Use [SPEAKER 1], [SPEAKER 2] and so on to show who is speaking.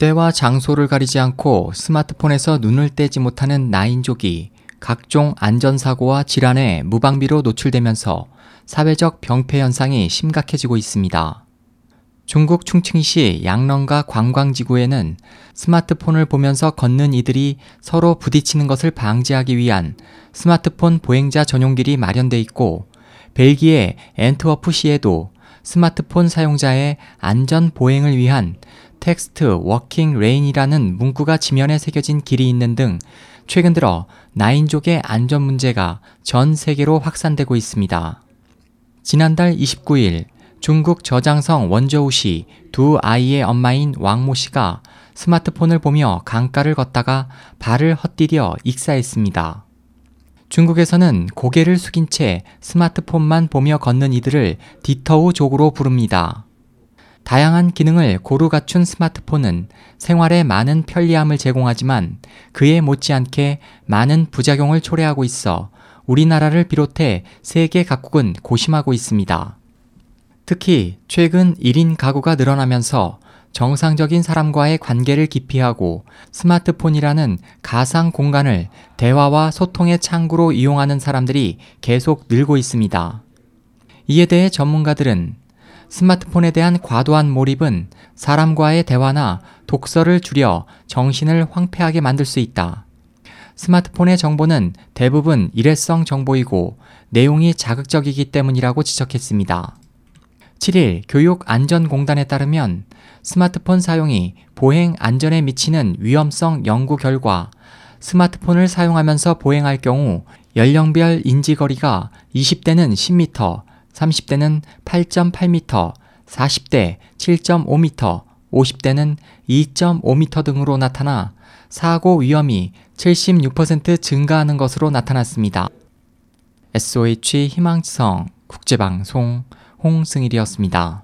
[SPEAKER 1] 때와 장소를 가리지 않고 스마트폰에서 눈을 떼지 못하는 나인족이 각종 안전사고와 질환에 무방비로 노출되면서 사회적 병폐 현상이 심각해지고 있습니다. 중국 충칭시 양런가 관광지구에는 스마트폰을 보면서 걷는 이들이 서로 부딪히는 것을 방지하기 위한 스마트폰 보행자 전용길이 마련돼 있고 벨기에 앤트워프시에도 스마트폰 사용자의 안전 보행을 위한 text walking lane이라는 문구가 지면에 새겨진 길이 있는 등 최근 들어 나인족의 안전 문제가 전 세계로 확산되고 있습니다. 지난달 29일 중국 저장성 원저우시 두 아이의 엄마인 왕모 씨가 스마트폰을 보며 강가를 걷다가 발을 헛디뎌 익사했습니다. 중국에서는 고개를 숙인 채 스마트폰만 보며 걷는 이들을 디터우족으로 부릅니다. 다양한 기능을 고루 갖춘 스마트폰은 생활에 많은 편리함을 제공하지만 그에 못지않게 많은 부작용을 초래하고 있어 우리나라를 비롯해 세계 각국은 고심하고 있습니다. 특히 최근 1인 가구가 늘어나면서 정상적인 사람과의 관계를 기피하고 스마트폰이라는 가상 공간을 대화와 소통의 창구로 이용하는 사람들이 계속 늘고 있습니다. 이에 대해 전문가들은 스마트폰에 대한 과도한 몰입은 사람과의 대화나 독서를 줄여 정신을 황폐하게 만들 수 있다. 스마트폰의 정보는 대부분 일회성 정보이고 내용이 자극적이기 때문이라고 지적했습니다. 7일 교육안전공단에 따르면 스마트폰 사용이 보행 안전에 미치는 위험성 연구 결과 스마트폰을 사용하면서 보행할 경우 연령별 인지거리가 20대는 10m, 30대는 8.8m, 40대 7.5m, 50대는 2.5m 등으로 나타나 사고 위험이 76% 증가하는 것으로 나타났습니다. SOH 희망지성 국제방송 홍승일이었습니다.